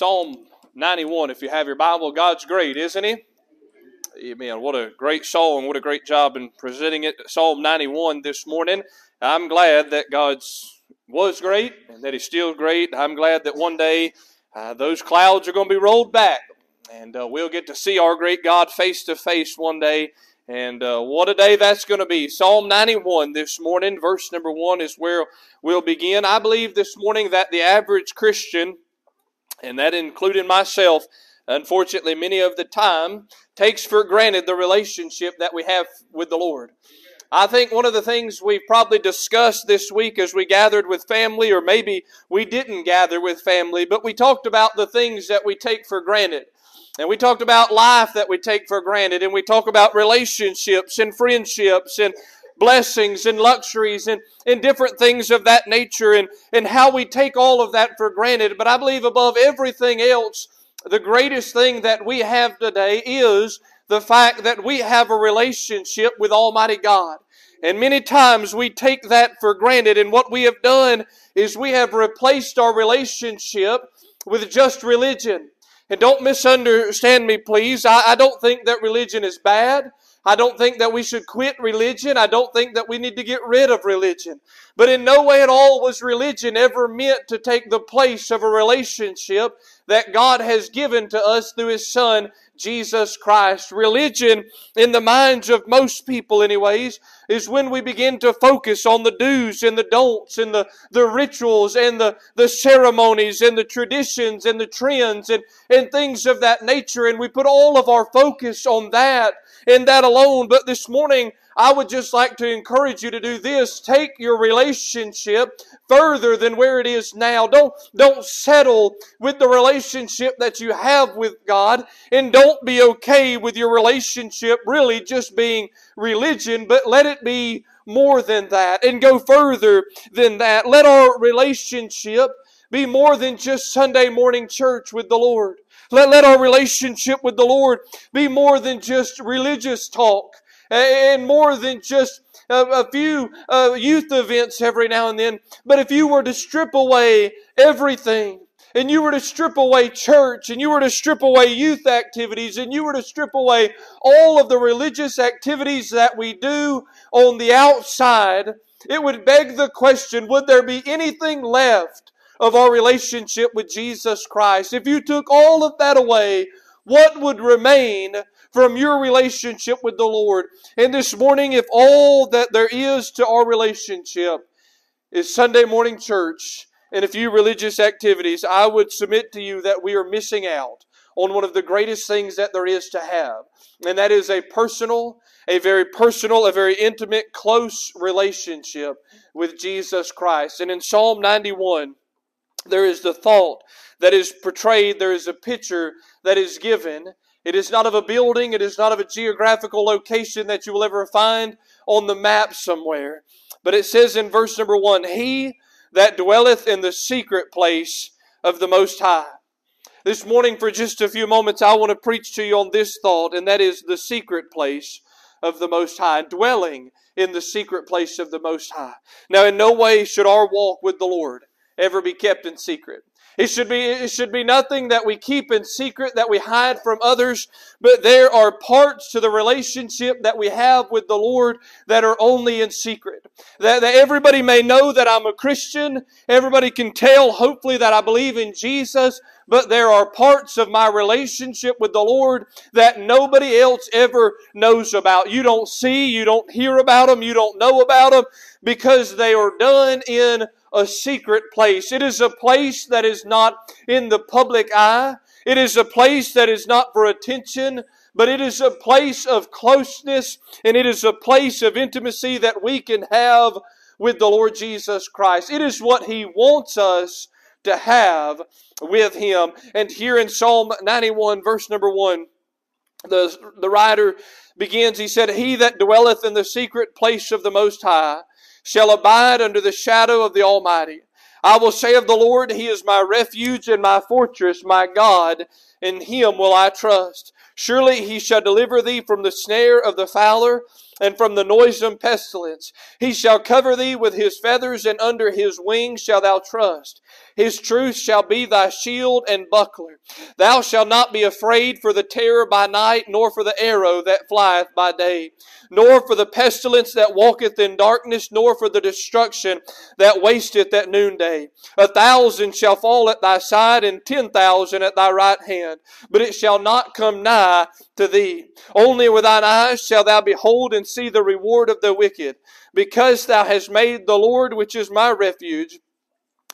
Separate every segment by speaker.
Speaker 1: Psalm 91, if you have your Bible, God's great, isn't He? Amen. What a great song. What a great job in presenting it. Psalm 91 this morning. I'm glad that God's was great and that He's still great. I'm glad that one day uh, those clouds are going to be rolled back and uh, we'll get to see our great God face to face one day. And uh, what a day that's going to be. Psalm 91 this morning, verse number 1 is where we'll begin. I believe this morning that the average Christian and that including myself, unfortunately, many of the time takes for granted the relationship that we have with the Lord. I think one of the things we've probably discussed this week as we gathered with family, or maybe we didn't gather with family, but we talked about the things that we take for granted. And we talked about life that we take for granted, and we talk about relationships and friendships and blessings and luxuries and, and different things of that nature and, and how we take all of that for granted. But I believe above everything else, the greatest thing that we have today is the fact that we have a relationship with Almighty God. And many times we take that for granted, and what we have done is we have replaced our relationship with just religion. And don't misunderstand me, please. I, I don't think that religion is bad. I don't think that we should quit religion. I don't think that we need to get rid of religion. But in no way at all was religion ever meant to take the place of a relationship that God has given to us through His Son, Jesus Christ. Religion, in the minds of most people, anyways, is when we begin to focus on the do's and the don'ts and the, the rituals and the, the ceremonies and the traditions and the trends and, and things of that nature. And we put all of our focus on that and that alone. But this morning, I would just like to encourage you to do this. Take your relationship further than where it is now. Don't, don't settle with the relationship that you have with God and don't be okay with your relationship really just being religion, but let it be more than that and go further than that. Let our relationship be more than just Sunday morning church with the Lord. Let, let our relationship with the Lord be more than just religious talk and more than just a, few uh, youth events every now and then. But if you were to strip away everything, and you were to strip away church, and you were to strip away youth activities, and you were to strip away all of the religious activities that we do on the outside, it would beg the question would there be anything left of our relationship with Jesus Christ. If you took all of that away, what would remain from your relationship with the Lord? And this morning, if all that there is to our relationship is Sunday morning church and a few religious activities, I would submit to you that we are missing out on one of the greatest things that there is to have. And that is a personal, a very personal, a very intimate, close relationship with Jesus Christ. And in Psalm 91, there is the thought that is portrayed, there is a picture that is given. It is not of a building, it is not of a geographical location that you will ever find on the map somewhere. But it says in verse number one, He that dwelleth in the secret place of the Most High. This morning, for just a few moments, I want to preach to you on this thought, and that is the secret place of the Most High, dwelling in the secret place of the Most High. Now, in no way should our walk with the Lord ever be kept in secret. It should be, it should be nothing that we keep in secret, that we hide from others, but there are parts to the relationship that we have with the Lord that are only in secret. That, that everybody may know that I'm a Christian. Everybody can tell, hopefully, that I believe in Jesus, but there are parts of my relationship with the Lord that nobody else ever knows about. You don't see, you don't hear about them, you don't know about them because they are done in a secret place. It is a place that is not in the public eye. It is a place that is not for attention, but it is a place of closeness and it is a place of intimacy that we can have with the Lord Jesus Christ. It is what He wants us to have with Him. And here in Psalm 91, verse number 1, the, the writer begins, he said, He that dwelleth in the secret place of the Most High shall abide under the shadow of the Almighty. I will say of the Lord, He is my refuge and my fortress, my God, in him will I trust. Surely he shall deliver thee from the snare of the fowler and from the noisome pestilence. He shall cover thee with his feathers, and under his wings shalt thou trust. His truth shall be thy shield and buckler. Thou shalt not be afraid for the terror by night, nor for the arrow that flieth by day, nor for the pestilence that walketh in darkness, nor for the destruction that wasteth at noonday. A thousand shall fall at thy side, and ten thousand at thy right hand, but it shall not come nigh to thee. Only with thine eyes shalt thou behold and see the reward of the wicked, because thou hast made the Lord, which is my refuge,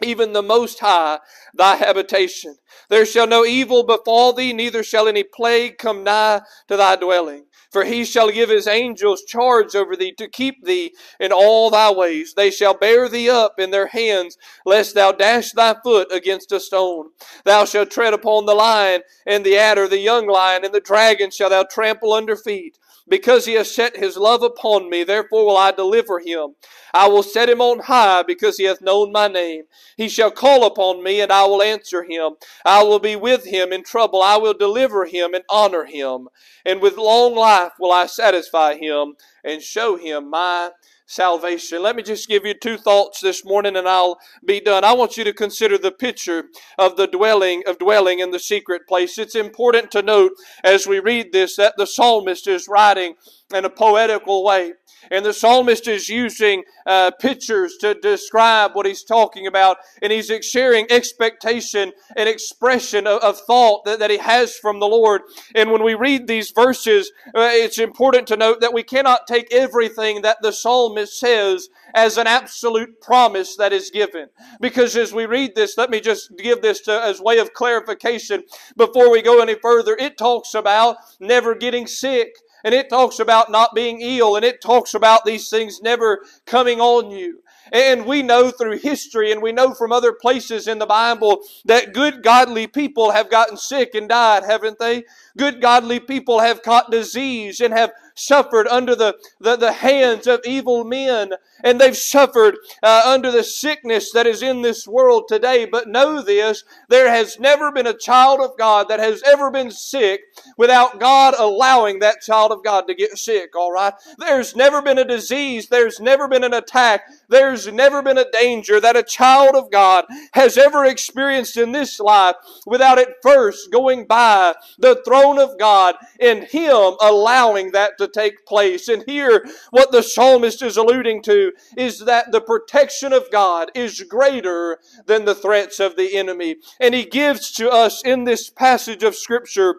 Speaker 1: even the Most High, thy habitation. There shall no evil befall thee, neither shall any plague come nigh to thy dwelling. For he shall give his angels charge over thee to keep thee in all thy ways. They shall bear thee up in their hands, lest thou dash thy foot against a stone. Thou shalt tread upon the lion and the adder, the young lion, and the dragon shall thou trample under feet. Because he has set his love upon me, therefore will I deliver him. I will set him on high because he hath known my name. He shall call upon me and I will answer him. I will be with him in trouble. I will deliver him and honor him. And with long life will I satisfy him and show him my salvation. Let me just give you two thoughts this morning and I'll be done. I want you to consider the picture of the dwelling of dwelling in the secret place. It's important to note as we read this that the psalmist is writing in a poetical way. And the psalmist is using uh, pictures to describe what he's talking about. And he's sharing expectation and expression of, of thought that, that he has from the Lord. And when we read these verses, uh, it's important to note that we cannot take everything that the psalmist says as an absolute promise that is given. Because as we read this, let me just give this to, as way of clarification before we go any further. It talks about never getting sick and it talks about not being ill, and it talks about these things never coming on you. And we know through history and we know from other places in the Bible that good godly people have gotten sick and died, haven't they? Good godly people have caught disease and have suffered under the, the, the hands of evil men, and they've suffered uh, under the sickness that is in this world today. But know this there has never been a child of God that has ever been sick without God allowing that child of God to get sick, all right? There's never been a disease, there's never been an attack, there's never been a danger that a child of God has ever experienced in this life without it first going by the throne of God and Him allowing that to to take place. And here, what the psalmist is alluding to is that the protection of God is greater than the threats of the enemy. And he gives to us in this passage of Scripture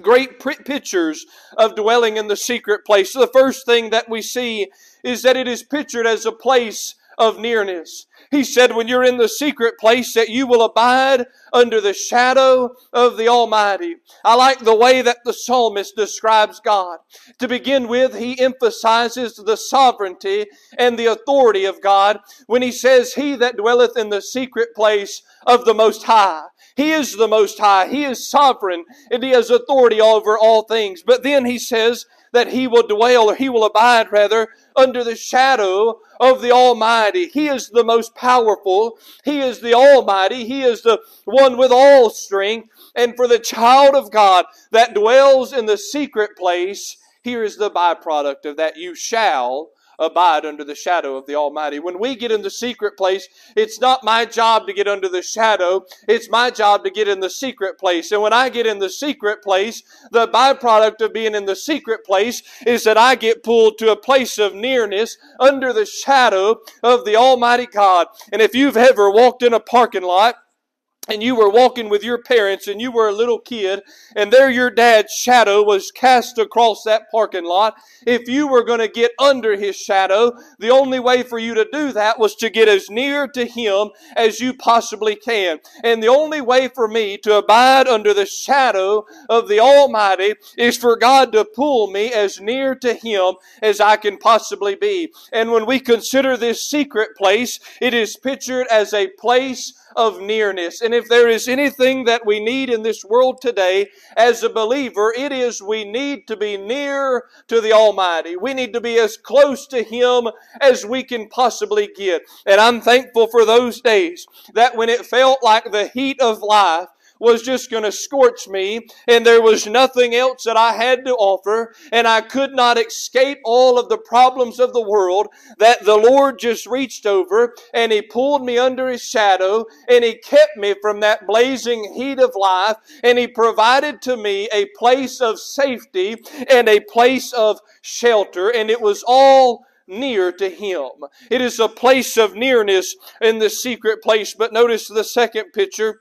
Speaker 1: great pictures of dwelling in the secret place. So the first thing that we see is that it is pictured as a place of nearness. He said, when you're in the secret place, that you will abide under the shadow of the Almighty. I like the way that the psalmist describes God. To begin with, he emphasizes the sovereignty and the authority of God when he says, He that dwelleth in the secret place of the Most High. He is the Most High. He is sovereign and He has authority over all things. But then He says that He will dwell, or He will abide rather, under the shadow of the Almighty. He is the most powerful. He is the Almighty. He is the one with all strength. And for the child of God that dwells in the secret place, here is the byproduct of that. You shall abide under the shadow of the Almighty. When we get in the secret place, it's not my job to get under the shadow, it's my job to get in the secret place. And when I get in the secret place, the byproduct of being in the secret place is that I get pulled to a place of nearness under the shadow of the Almighty God. And if you've ever walked in a parking lot, and you were walking with your parents and you were a little kid and there your dad's shadow was cast across that parking lot if you were going to get under his shadow the only way for you to do that was to get as near to him as you possibly can. And the only way for me to abide under the shadow of the almighty is for god to pull me as near to him as i can possibly be. And when we consider this secret place it is pictured as a place of nearness. And if there is anything that we need in this world today as a believer, it is we need to be near to the Almighty. We need to be as close to Him as we can possibly get. And I'm thankful for those days that when it felt like the heat of life was just going to scorch me, and there was nothing else that I had to offer, and I could not escape all of the problems of the world, that the Lord just reached over and He pulled me under His shadow, and He kept me from that blazing heat of life, and He provided to me a place of safety and a place of shelter, and it was all near to Him. It is a place of nearness in the secret place. But notice the second picture.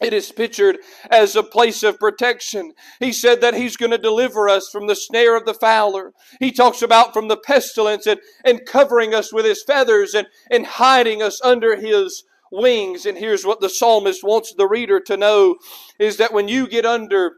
Speaker 1: It is pictured as a place of protection. He said that He's going to deliver us from the snare of the fowler. He talks about from the pestilence and, and covering us with His feathers and, and hiding us under His wings. And here's what the psalmist wants the reader to know is that when you get under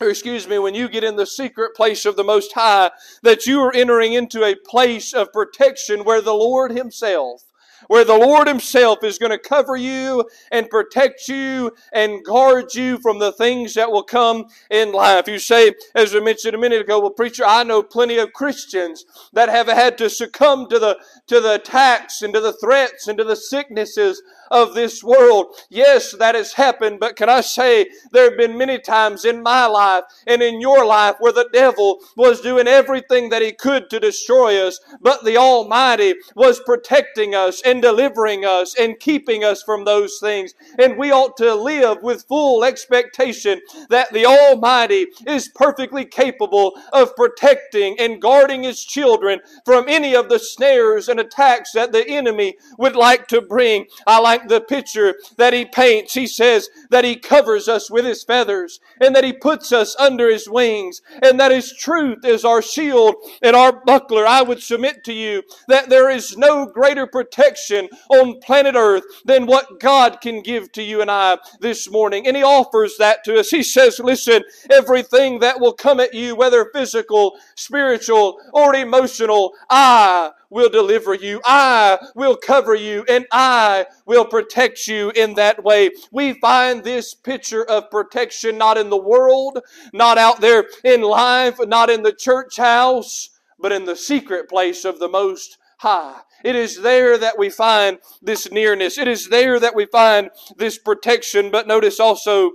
Speaker 1: or excuse me, when you get in the secret place of the Most High, that you are entering into a place of protection where the Lord Himself where the Lord Himself is going to cover you and protect you and guard you from the things that will come in life. You say, as we mentioned a minute ago, well, preacher, I know plenty of Christians that have had to succumb to the to the attacks and to the threats and to the sicknesses of this world. Yes, that has happened, but can I say there have been many times in my life and in your life where the devil was doing everything that he could to destroy us, but the Almighty was protecting us and delivering us and keeping us from those things. And we ought to live with full expectation that the Almighty is perfectly capable of protecting and guarding His children from any of the snares and attacks that the enemy would like to bring. I like like the picture that he paints. He says that he covers us with his feathers and that he puts us under his wings and that his truth is our shield and our buckler. I would submit to you that there is no greater protection on planet earth than what God can give to you and I this morning. And he offers that to us. He says, listen, everything that will come at you, whether physical, spiritual, or emotional, I will deliver you. I will cover you and I will protect you in that way. We find this picture of protection not in the world, not out there in life, not in the church house, but in the secret place of the Most High. It is there that we find this nearness. It is there that we find this protection. But notice also,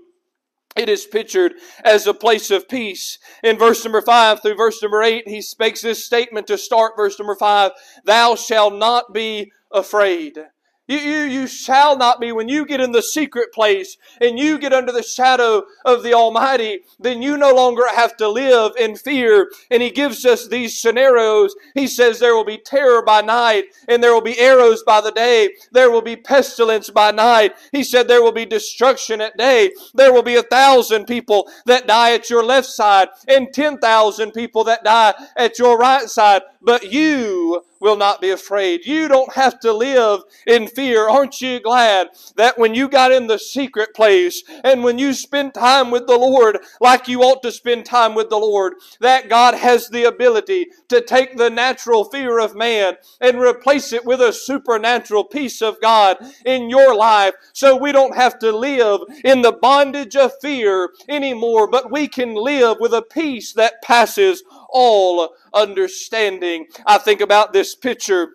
Speaker 1: it is pictured as a place of peace. In verse number 5 through verse number 8, he makes this statement to start verse number 5 Thou shalt not be afraid. You, you, you shall not be. When you get in the secret place and you get under the shadow of the Almighty, then you no longer have to live in fear. And He gives us these scenarios. He says there will be terror by night and there will be arrows by the day. There will be pestilence by night. He said there will be destruction at day. There will be a thousand people that die at your left side and ten thousand people that die at your right side. But you will not be afraid. You don't have to live in fear. Aren't you glad that when you got in the secret place and when you spend time with the Lord like you ought to spend time with the Lord, that God has the ability to take the natural fear of man and replace it with a supernatural peace of God in your life so we don't have to live in the bondage of fear anymore, but we can live with a peace that passes all understanding. I think about this picture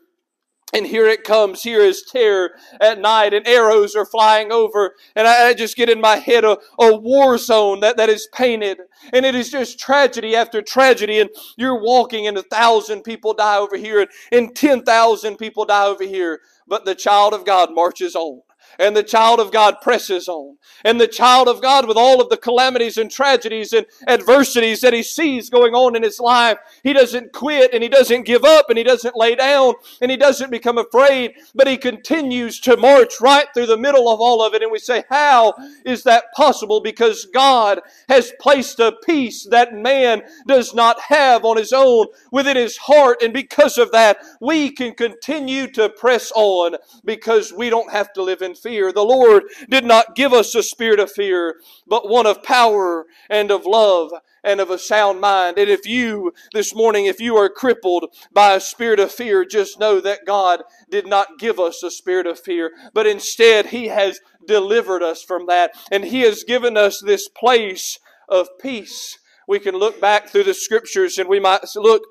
Speaker 1: and here it comes. Here is terror at night, and arrows are flying over. And I, I, just get in my head a, a war zone that, that is painted. And it is just tragedy after tragedy. And you're walking, and a thousand people die over here, and, and 10,000 people die over here. But the child of God marches on. And the child of God presses on. And the child of God, with all of the calamities and tragedies and adversities that he sees going on in his life, he doesn't quit and he doesn't give up and he doesn't lay down and he doesn't become afraid, but he continues to march right through the middle of all of it. And we say, How is that possible? Because God has placed a peace that man does not have on his own within his heart. And because of that, we can continue to press on because we don't have to live in fear. The Lord did not give us a spirit of fear, but one of power and of love and of a sound mind. And if you, this morning, if you are crippled by a spirit of fear, just know that God did not give us a spirit of fear, but instead He has delivered us from that. And He has given us this place of peace. We can look back through the scriptures and we might look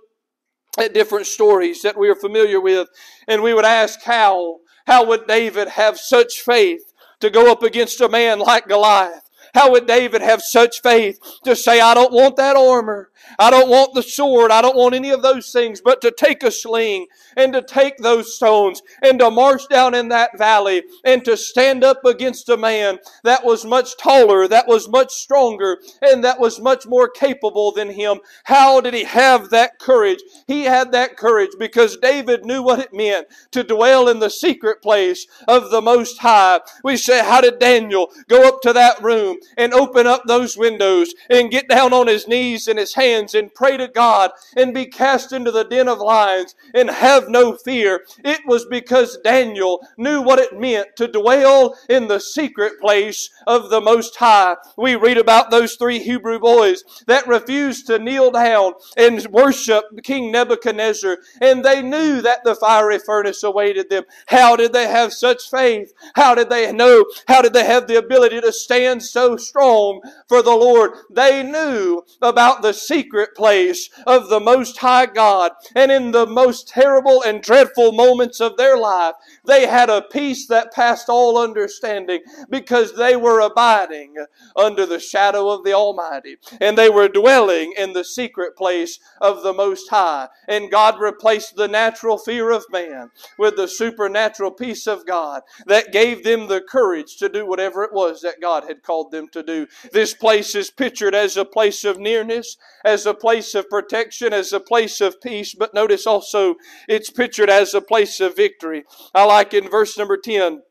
Speaker 1: at different stories that we are familiar with, and we would ask how how would David have such faith to go up against a man like Goliath? How would David have such faith to say, I don't want that armor. I don't want the sword. I don't want any of those things, but to take a sling and to take those stones and to march down in that valley and to stand up against a man that was much taller, that was much stronger, and that was much more capable than him. How did he have that courage? He had that courage because David knew what it meant to dwell in the secret place of the Most High. We say, how did Daniel go up to that room and open up those windows and get down on his knees and his hands and pray to God and be cast into the den of lions and have no fear? It was because Daniel knew what it meant to dwell in the secret place of the Most High. We read about those three Hebrew boys that refused to kneel down and worship King Nebuchadnezzar, and they knew that the fiery furnace awaited them. How did they have such faith? How did they know? How did they have the ability to stand so strong for the Lord? They knew about the secret place of the Most High God, and in the most terrible and dreadful moments of their life, they had a peace that passed all understanding because they were abiding under the shadow of the Almighty and they were dwelling in the secret place of the Most High. And God replaced the natural fear of man with the supernatural peace of God that gave them the courage to do whatever it was that God had called them to do. This place is pictured as a place of nearness, as a place of protection, as a place of peace, but notice also it's pictured as a place of victory. I like in verse number 10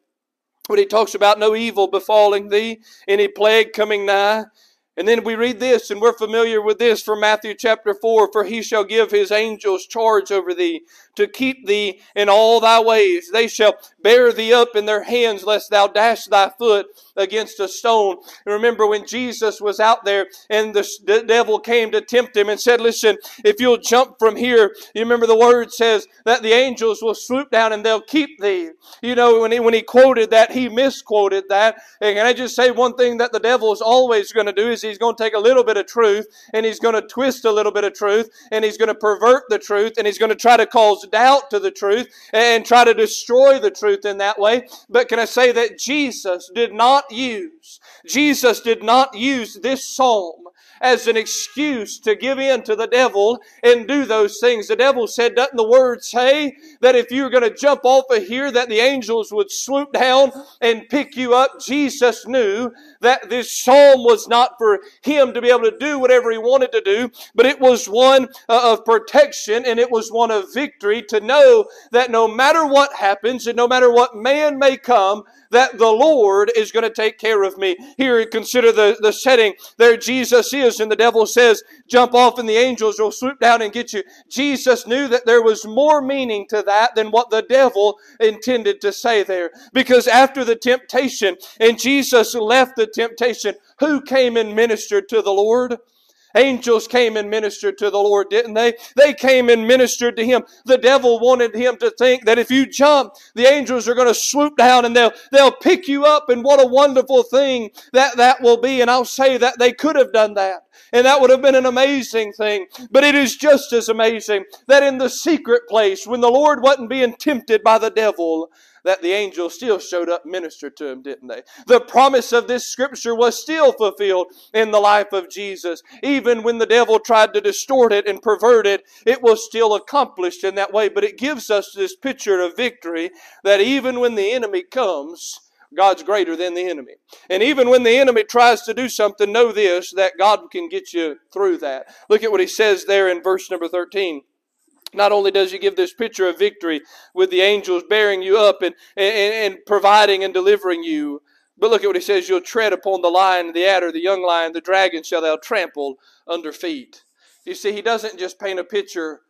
Speaker 1: when he talks about no evil befalling thee, any plague coming nigh. And then we read this, and we're familiar with this from Matthew chapter 4 For he shall give his angels charge over thee to keep thee in all thy ways. They shall bear thee up in their hands, lest thou dash thy foot against a stone. And remember when Jesus was out there and the devil came to tempt him and said, Listen, if you'll jump from here, you remember the word says that the angels will swoop down and they'll keep thee. You know, when he, when he quoted that, he misquoted that. And can I just say one thing that the devil is always going to do is he's going to take a little bit of truth and he's going to twist a little bit of truth and he's going to pervert the truth and he's going to try to cause doubt to the truth and try to destroy the truth in that way. But can I say that Jesus did not use, Jesus did not use this psalm as an excuse to give in to the devil and do those things. The devil said, doesn't the word say that if you're going to jump off of here that the angels would swoop down and pick you up? Jesus knew that this psalm was not for him to be able to do whatever he wanted to do, but it was one uh, of protection and it was one of victory to know that no matter what happens and no matter what man may come, that the Lord is going to take care of me. Here, consider the, the setting. There Jesus is, and the devil says, jump off and the angels will swoop down and get you. Jesus knew that there was more meaning to that than what the devil intended to say there. Because after the temptation, and Jesus left the temptation, who came and ministered to the Lord? Angels came and ministered to the Lord, didn't they? They came and ministered to him. The devil wanted him to think that if you jump, the angels are going to swoop down and they'll, they'll pick you up. And what a wonderful thing that that will be. And I'll say that they could have done that. And that would have been an amazing thing. But it is just as amazing that in the secret place, when the Lord wasn't being tempted by the devil, that the angels still showed up ministered to him, didn't they? The promise of this scripture was still fulfilled in the life of Jesus. Even when the devil tried to distort it and pervert it, it was still accomplished in that way. But it gives us this picture of victory that even when the enemy comes, God's greater than the enemy. And even when the enemy tries to do something, know this, that God can get you through that. Look at what he says there in verse number 13. Not only does he give this picture of victory with the angels bearing you up and, and, and providing and delivering you, but look at what he says you'll tread upon the lion, the adder, the young lion, the dragon shall thou trample under feet. You see, he doesn't just paint a picture,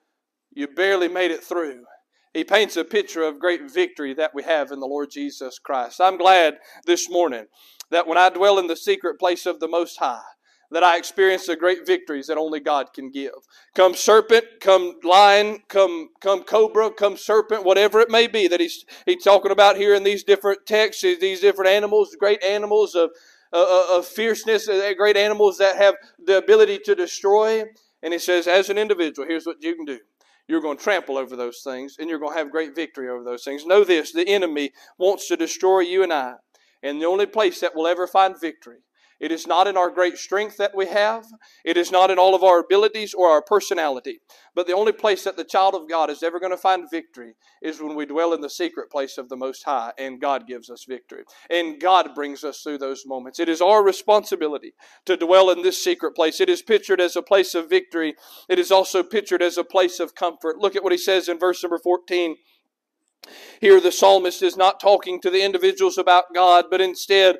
Speaker 1: you barely made it through. He paints a picture of great victory that we have in the Lord Jesus Christ. I'm glad this morning that when I dwell in the secret place of the Most High, that I experience the great victories that only God can give. Come serpent, come lion, come come cobra, come serpent, whatever it may be that he's he's talking about here in these different texts, these different animals, great animals of uh, uh of fierceness, uh, great animals that have the ability to destroy. And he says, as an individual, here's what you can do. You're going to trample over those things and you're going to have great victory over those things. Know this the enemy wants to destroy you and I. And the only place that will ever find victory It is not in our great strength that we have. It is not in all of our abilities or our personality. But the only place that the child of God is ever going to find victory is when we dwell in the secret place of the Most High and God gives us victory. And God brings us through those moments. It is our responsibility to dwell in this secret place. It is pictured as a place of victory. It is also pictured as a place of comfort. Look at what he says in verse number 14. Here, the psalmist is not talking to the individuals about God, but instead,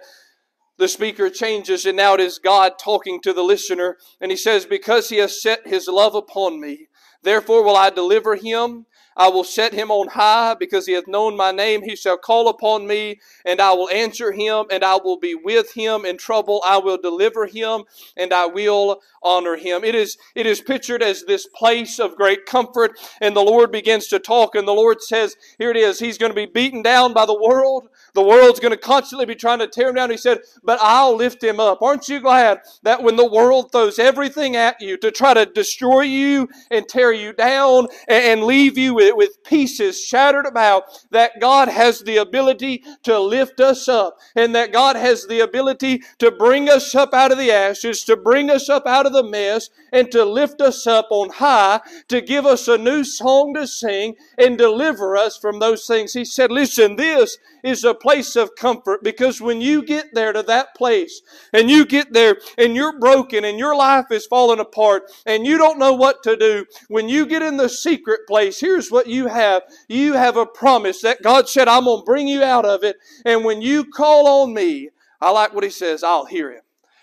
Speaker 1: the speaker changes, and now it is God talking to the listener. And he says, Because he has set his love upon me, therefore will I deliver him. I will set him on high because he hath known my name. He shall call upon me, and I will answer him, and I will be with him in trouble. I will deliver him, and I will honor him. It is, it is pictured as this place of great comfort, and the Lord begins to talk, and the Lord says, Here it is. He's going to be beaten down by the world. The world's going to constantly be trying to tear him down. He said, But I'll lift him up. Aren't you glad that when the world throws everything at you to try to destroy you and tear you down and leave you with, with pieces shattered about, that God has the ability to lift us up and that God has the ability to bring us up out of the ashes, to bring us up out of the mess, and to lift us up on high, to give us a new song to sing and deliver us from those things. He said, Listen, this is a place of comfort because when you get there to that place and you get there and you're broken and your life is falling apart and you don't know what to do, when you get in the secret place, here's what you have. You have a promise that God said, I'm going to bring you out of it. And when you call on me, I like what he says, I'll hear him.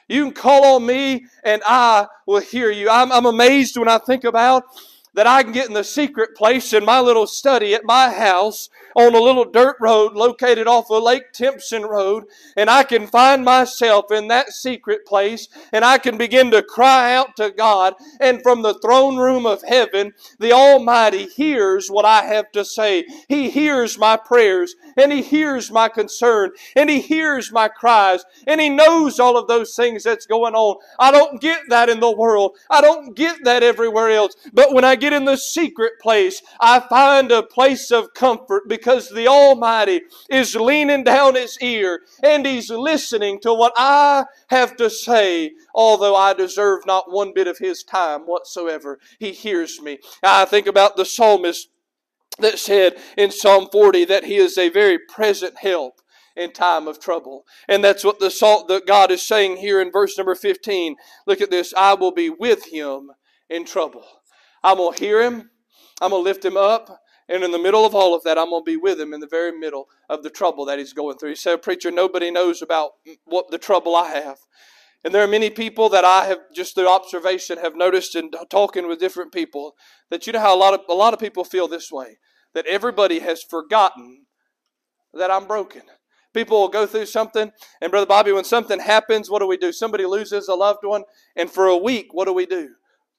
Speaker 1: You can call on me and I will hear you. I'm, I'm amazed when I think about that I can get in the secret place in my little study at my house on a little dirt road located off of Lake Timpson Road, and I can find myself in that secret place, and I can begin to cry out to God, and from the throne room of heaven, the Almighty hears what I have to say. He hears my prayers, and He hears my concern, and He hears my cries, and He knows all of those things that's going on. I don't get that in the world. I don't get that everywhere else. But when I get in the secret place, I find a place of comfort because the Almighty is leaning down His ear and He's listening to what I have to say, although I deserve not one bit of His time whatsoever. He hears me. I think about the psalmist that said in Psalm 40 that He is a very present help in time of trouble. And that's what the salt that God is saying here in verse number 15. Look at this. I will be with him in trouble. I'm going to hear him. I'm going to lift him up. And in the middle of all of that, I'm going to be with him in the very middle of the trouble that he's going through. He said, Preacher, nobody knows about what the trouble I have. And there are many people that I have just through observation have noticed in talking with different people that you know how a lot of a lot of people feel this way that everybody has forgotten that I'm broken. People will go through something, and Brother Bobby, when something happens, what do we do? Somebody loses a loved one, and for a week, what do we do?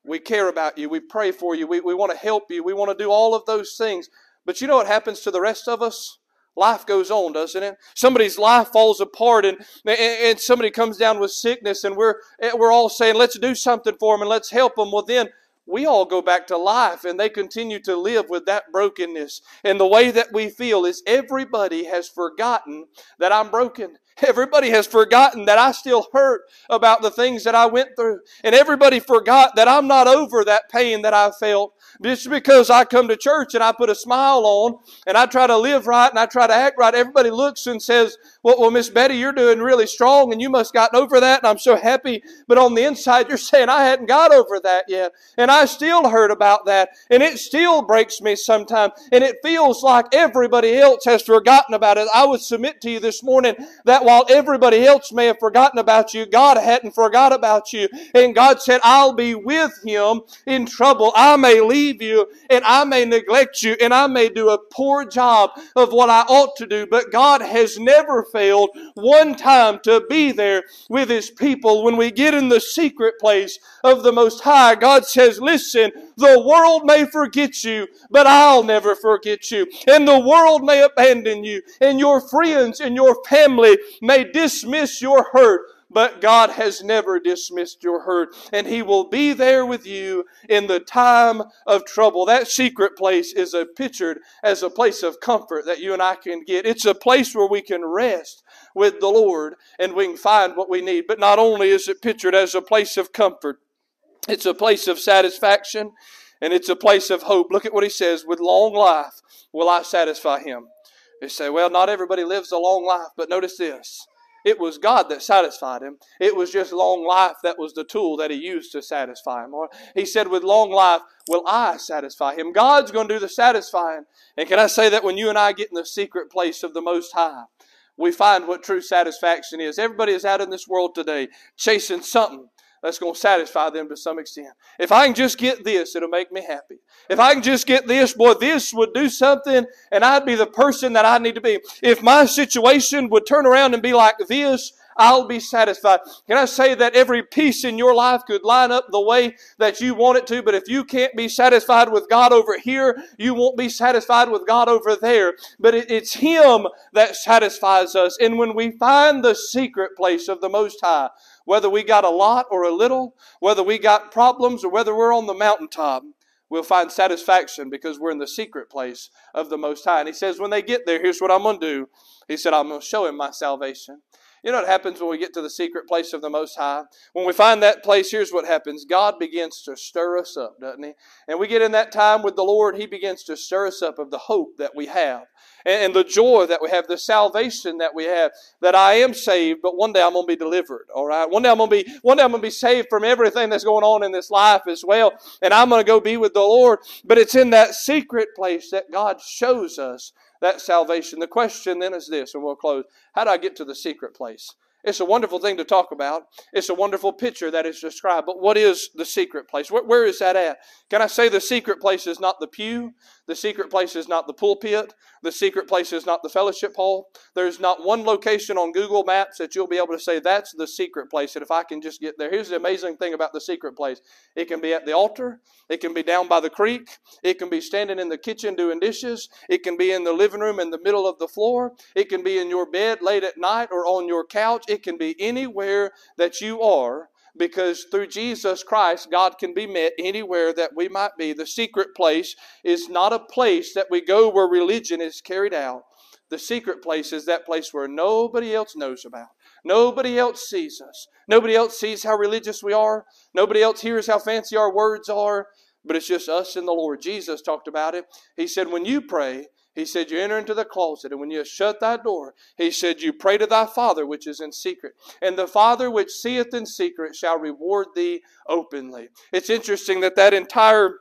Speaker 1: We care about you. We pray for you. We, we want to help you. We want to do all of those things. But you know what happens to the rest of us? Life goes on, doesn't it? Somebody's life falls apart and, and somebody comes down with sickness and we're, we're all saying, let's do something for them and let's help them. Well, then we all go back to life and they continue to live with that brokenness. And the way that we feel is everybody has forgotten that I'm broken. Everybody has forgotten that I still hurt about the things that I went through. And everybody forgot that I'm not over that pain that I felt. Just because I come to church and I put a smile on and I try to live right and I try to act right, everybody looks and says, Well, well Miss Betty, you're doing really strong and you must have gotten over that and I'm so happy. But on the inside, you're saying, I hadn't got over that yet. And I still hurt about that. And it still breaks me sometimes. And it feels like everybody else has forgotten about it. I would submit to you this morning that while everybody else may have forgotten about you, God hadn't forgot about you. And God said, I'll be with him in trouble. I may leave you and I may neglect you and I may do a poor job of what I ought to do, but God has never failed one time to be there with his people. When we get in the secret place of the Most High, God says, listen, the world may forget you, but I'll never forget you. And the world may abandon you and your friends and your family may dismiss your hurt, but God has never dismissed your hurt, and He will be there with you in the time of trouble. That secret place is a pictured as a place of comfort that you and I can get. It's a place where we can rest with the Lord and we can find what we need. But not only is it pictured as a place of comfort, it's a place of satisfaction and it's a place of hope. Look at what he says with long life will I satisfy him. They say, well, not everybody lives a long life, but notice this. It was God that satisfied him. It was just long life that was the tool that he used to satisfy him. Or he said, with long life will I satisfy him. God's going to do the satisfying. And can I say that when you and I get in the secret place of the Most High, we find what true satisfaction is. Everybody is out in this world today chasing something that's going to satisfy them to some extent. If I can just get this, it'll make me happy. If I can just get this, boy, this would do something and I'd be the person that I need to be. If my situation would turn around and be like this, I'll be satisfied. Can I say that every piece in your life could line up the way that you want it to, but if you can't be satisfied with God over here, you won't be satisfied with God over there. But it's Him that satisfies us. And when we find the secret place of the Most High, whether we got a lot or a little, whether we got problems or whether we're on the mountaintop, we'll find satisfaction because we're in the secret place of the Most High. And He says, when they get there, here's what I'm going to do. He said, I'm going to show Him my salvation. You know what happens when we get to the secret place of the Most High? When we find that place, here's what happens God begins to stir us up, doesn't He? And we get in that time with the Lord, He begins to stir us up of the hope that we have and, the joy that we have, the salvation that we have, that I am saved, but one day I'm going to be delivered, all right? One day I'm going to be, one day I'm going to be saved from everything that's going on in this life as well, and I'm going to go be with the Lord. But it's in that secret place that God shows us that salvation. The question then is this, and we'll close. How do I get to the secret place? It's a wonderful thing to talk about. It's a wonderful picture that is described. But what is the secret place? where, where is that at? Can I say the secret place is not the pew? The secret place is not the pulpit. The secret place is not the fellowship hall. There's not one location on Google Maps that you'll be able to say that's the secret place. And if I can just get there, here's the amazing thing about the secret place it can be at the altar, it can be down by the creek, it can be standing in the kitchen doing dishes, it can be in the living room in the middle of the floor, it can be in your bed late at night or on your couch, it can be anywhere that you are because through Jesus Christ, God can be met anywhere that we might be. The secret place is not a place that we go where religion is carried out. The secret place is that place where nobody else knows about. Nobody else sees us. Nobody else sees how religious we are. Nobody else hears how fancy our words are. But it's just us and the Lord. Jesus talked about it. He said, When you pray, he said, You enter into the closet, and when you shut that door, he said, You pray to thy Father which is in secret. And the Father which seeth in secret shall reward thee openly. It's interesting that that entire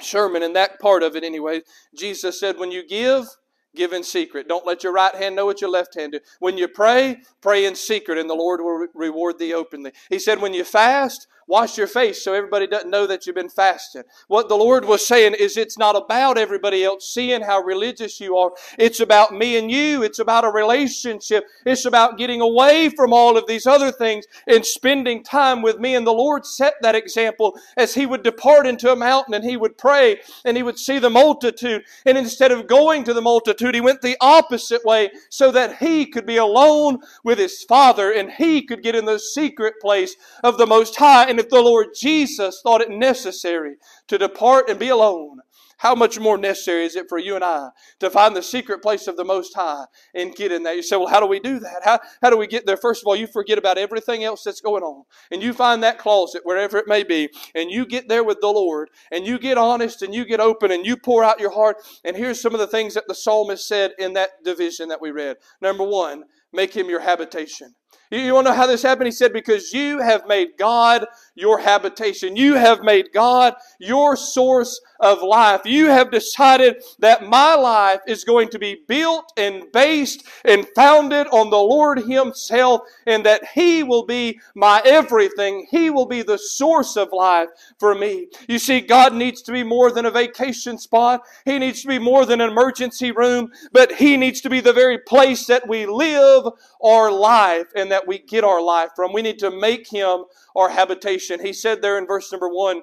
Speaker 1: sermon, and that part of it anyway, Jesus said, When you give, give in secret. Don't let your right hand know what your left hand do. When you pray, pray in secret, and the Lord will re- reward thee openly. He said, When you fast, Wash your face so everybody doesn't know that you've been fasting. What the Lord was saying is it's not about everybody else seeing how religious you are. It's about me and you. It's about a relationship. It's about getting away from all of these other things and spending time with me. And the Lord set that example as He would depart into a mountain and He would pray and He would see the multitude. And instead of going to the multitude, He went the opposite way so that He could be alone with His Father and He could get in the secret place of the Most High and if the Lord Jesus thought it necessary to depart and be alone, how much more necessary is it for you and I to find the secret place of the Most High and get in there? You say, well, how do we do that? How, how do we get there? First of all, you forget about everything else that's going on. And you find that closet, wherever it may be, and you get there with the Lord, and you get honest, and you get open, and you pour out your heart. And here's some of the things that the psalmist said in that division that we read. Number one, make him your habitation. You want to know how this happened? He said, Because you have made God your habitation. You have made God your source of life. You have decided that my life is going to be built and based and founded on the Lord Himself, and that He will be my everything. He will be the source of life for me. You see, God needs to be more than a vacation spot, He needs to be more than an emergency room, but He needs to be the very place that we live our life and that we get our life from. We need to make Him our habitation. He said there in verse number one,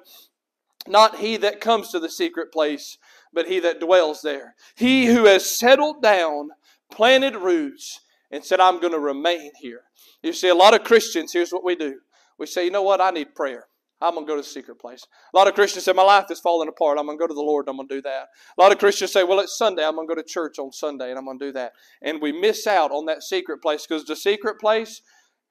Speaker 1: not he that comes to the secret place, but he that dwells there. He who has settled down, planted roots, and said, I'm going to remain here. You see, a lot of Christians, here's what we do. We say, you know what? I need prayer. I'm going to go to the secret place. A lot of Christians say, My life is falling apart. I'm going to go to the Lord I'm going to do that. A lot of Christians say, Well, it's Sunday. I'm going to go to church on Sunday and I'm going to do that. And we miss out on that secret place because the secret place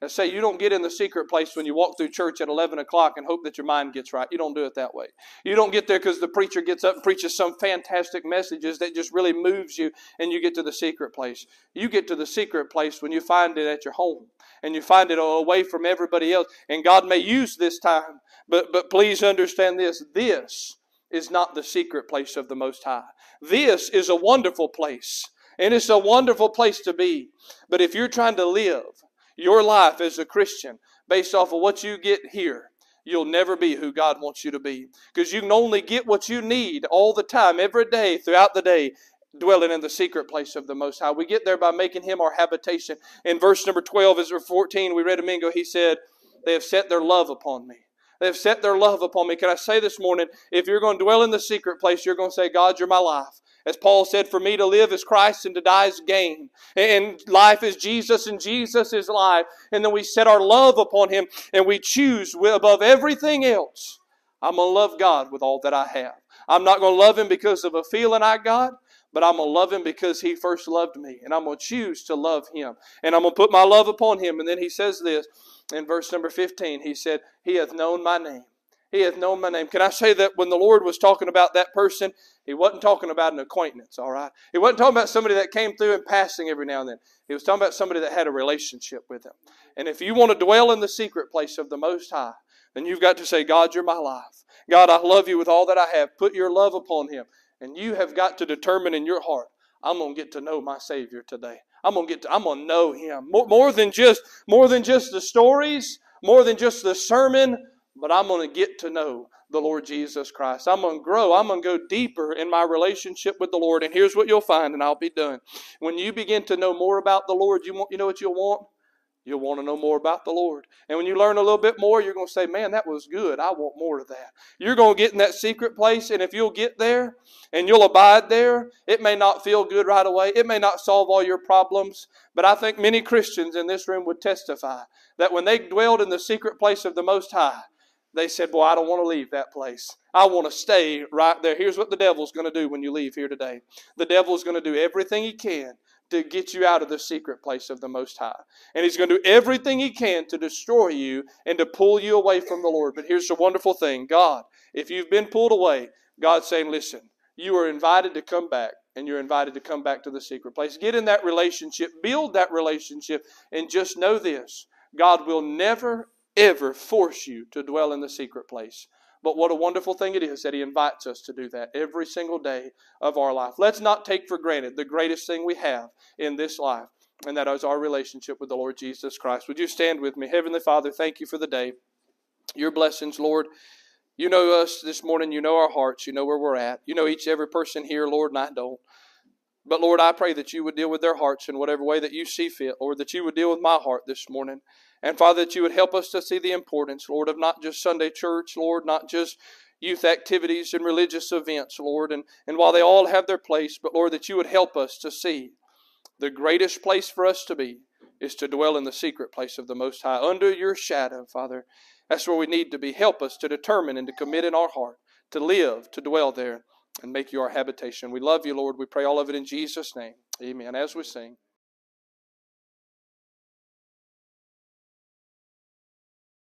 Speaker 1: and say you don't get in the secret place when you walk through church at 11 o'clock and hope that your mind gets right. You don't do it that way. You don't get there because the preacher gets up and preaches some fantastic messages that just really moves you and you get to the secret place. You get to the secret place when you find it at your home and you find it away from everybody else. And God may use this time, but, but please understand this. This is not the secret place of the Most High. This is a wonderful place. And it's a wonderful place to be. But if you're trying to live your life as a Christian based off of what you get here, you'll never be who God wants you to be. Because you can only get what you need all the time, every day, throughout the day, dwelling in the secret place of the Most High. We get there by making Him our habitation. In verse number 12, as 14, we read ago, He said, They have set their love upon me. They have set their love upon me. Can I say this morning, if you're going to dwell in the secret place, you're going to say, God, you're my life. As Paul said, for me to live is Christ and to die is gain. And life is Jesus and Jesus is life. And then we set our love upon Him and we choose above everything else. I'm going to love God with all that I have. I'm not going to love Him because of a feeling I got, but I'm going to love Him because He first loved me. And I'm going to choose to love Him. And I'm going to put my love upon Him. And then He says this in verse number 15 He said, He hath known my name. He hath known my name. Can I say that when the Lord was talking about that person, He wasn't talking about an acquaintance, all right? He wasn't talking about somebody that came through in passing every now and then. He was talking about somebody that had a relationship with Him. And if you want to dwell in the secret place of the Most High, then you've got to say, God, you're my life. God, I love you with all that I have. Put your love upon Him. And you have got to determine in your heart, I'm going to get to know my Savior today. I'm to get to, I'm to know Him. More, more than just, more than just the stories, more than just the sermon, but I'm going to get to know the Lord Jesus Christ. I'm going to grow. I'm going to go deeper in my relationship with the Lord. And here's what you'll find, and I'll be done. When you begin to know more about the Lord, you want you know what you'll want? You'll want to know more about the Lord. And when you learn a little bit more, you're going to say, Man, that was good. I want more of that. You're going to get in that secret place, and if you'll get there and you'll abide there, it may not feel good right away. It may not solve all your problems. But I think many Christians in this room would testify that when they dwelled in the secret place of the Most High, they said, Boy, I don't want to leave that place. I want to stay right there. Here's what the devil's going to do when you leave here today the devil's going to do everything he can to get you out of the secret place of the Most High. And he's going to do everything he can to destroy you and to pull you away from the Lord. But here's the wonderful thing God, if you've been pulled away, God's saying, Listen, you are invited to come back and you're invited to come back to the secret place. Get in that relationship, build that relationship, and just know this God will never, ever force you to dwell in the secret place. But what a wonderful thing it is that He invites us to do that every single day of our life. Let's not take for granted the greatest thing we have in this life, and that is our relationship with the Lord Jesus Christ. Would you stand with me? Heavenly Father, thank you for the day. Your blessings, Lord. You know us this morning. You know our hearts. You know where we're at. You know each every person here, Lord, and I don't. But Lord, I pray that you would deal with their hearts in whatever way that you see fit, Lord, that you would deal with my heart this morning. And Father, that you would help us to see the importance, Lord, of not just Sunday church, Lord, not just youth activities and religious events, Lord, and, and while they all have their place, but Lord, that you would help us to see the greatest place for us to be is to dwell in the secret place of the Most High, under your shadow, Father. That's where we need to be. Help us to determine and to commit in our heart to live, to dwell there, and make you our habitation. We love you, Lord. We pray all of it in Jesus' name. Amen. As we sing.